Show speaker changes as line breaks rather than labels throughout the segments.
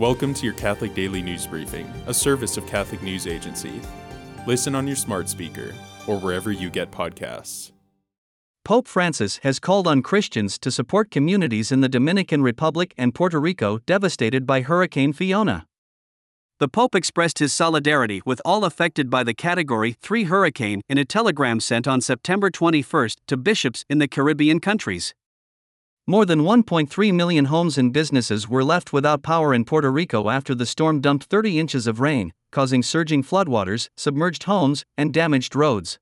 Welcome to your Catholic Daily News Briefing, a service of Catholic News Agency. Listen on your smart speaker or wherever you get podcasts.
Pope Francis has called on Christians to support communities in the Dominican Republic and Puerto Rico devastated by Hurricane Fiona. The Pope expressed his solidarity with all affected by the Category 3 hurricane in a telegram sent on September 21 to bishops in the Caribbean countries. More than 1.3 million homes and businesses were left without power in Puerto Rico after the storm dumped 30 inches of rain, causing surging floodwaters, submerged homes, and damaged roads.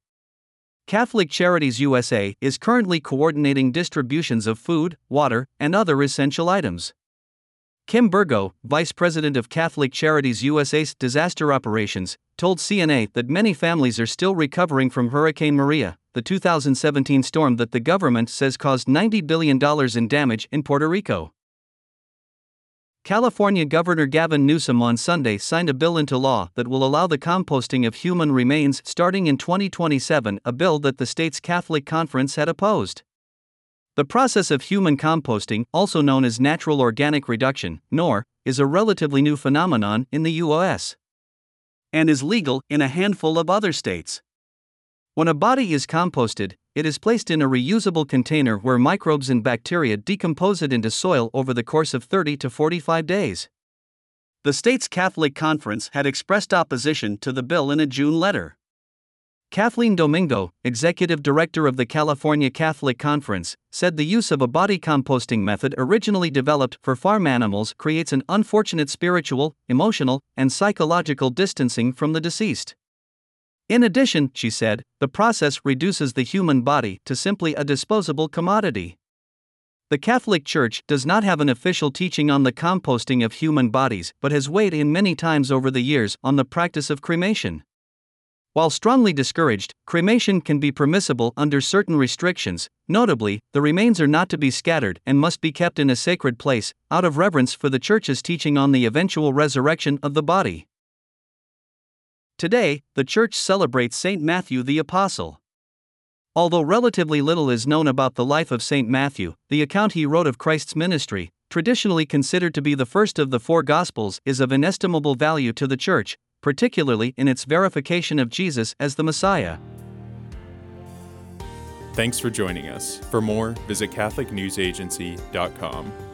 Catholic Charities USA is currently coordinating distributions of food, water, and other essential items. Kim Burgo, Vice President of Catholic Charities USA's disaster operations, told CNA that many families are still recovering from Hurricane Maria, the 2017 storm that the government says caused $90 billion in damage in Puerto Rico. California Governor Gavin Newsom on Sunday signed a bill into law that will allow the composting of human remains starting in 2027, a bill that the state's Catholic Conference had opposed. The process of human composting, also known as natural organic reduction, NOR, is a relatively new phenomenon in the US and is legal in a handful of other states. When a body is composted, it is placed in a reusable container where microbes and bacteria decompose it into soil over the course of 30 to 45 days. The state's Catholic Conference had expressed opposition to the bill in a June letter. Kathleen Domingo, executive director of the California Catholic Conference, said the use of a body composting method originally developed for farm animals creates an unfortunate spiritual, emotional, and psychological distancing from the deceased. In addition, she said, the process reduces the human body to simply a disposable commodity. The Catholic Church does not have an official teaching on the composting of human bodies but has weighed in many times over the years on the practice of cremation. While strongly discouraged, cremation can be permissible under certain restrictions, notably, the remains are not to be scattered and must be kept in a sacred place, out of reverence for the Church's teaching on the eventual resurrection of the body. Today, the Church celebrates St. Matthew the Apostle. Although relatively little is known about the life of St. Matthew, the account he wrote of Christ's ministry, traditionally considered to be the first of the four Gospels, is of inestimable value to the Church, particularly in its verification of Jesus as the Messiah.
Thanks for joining us. For more, visit CatholicNewsAgency.com.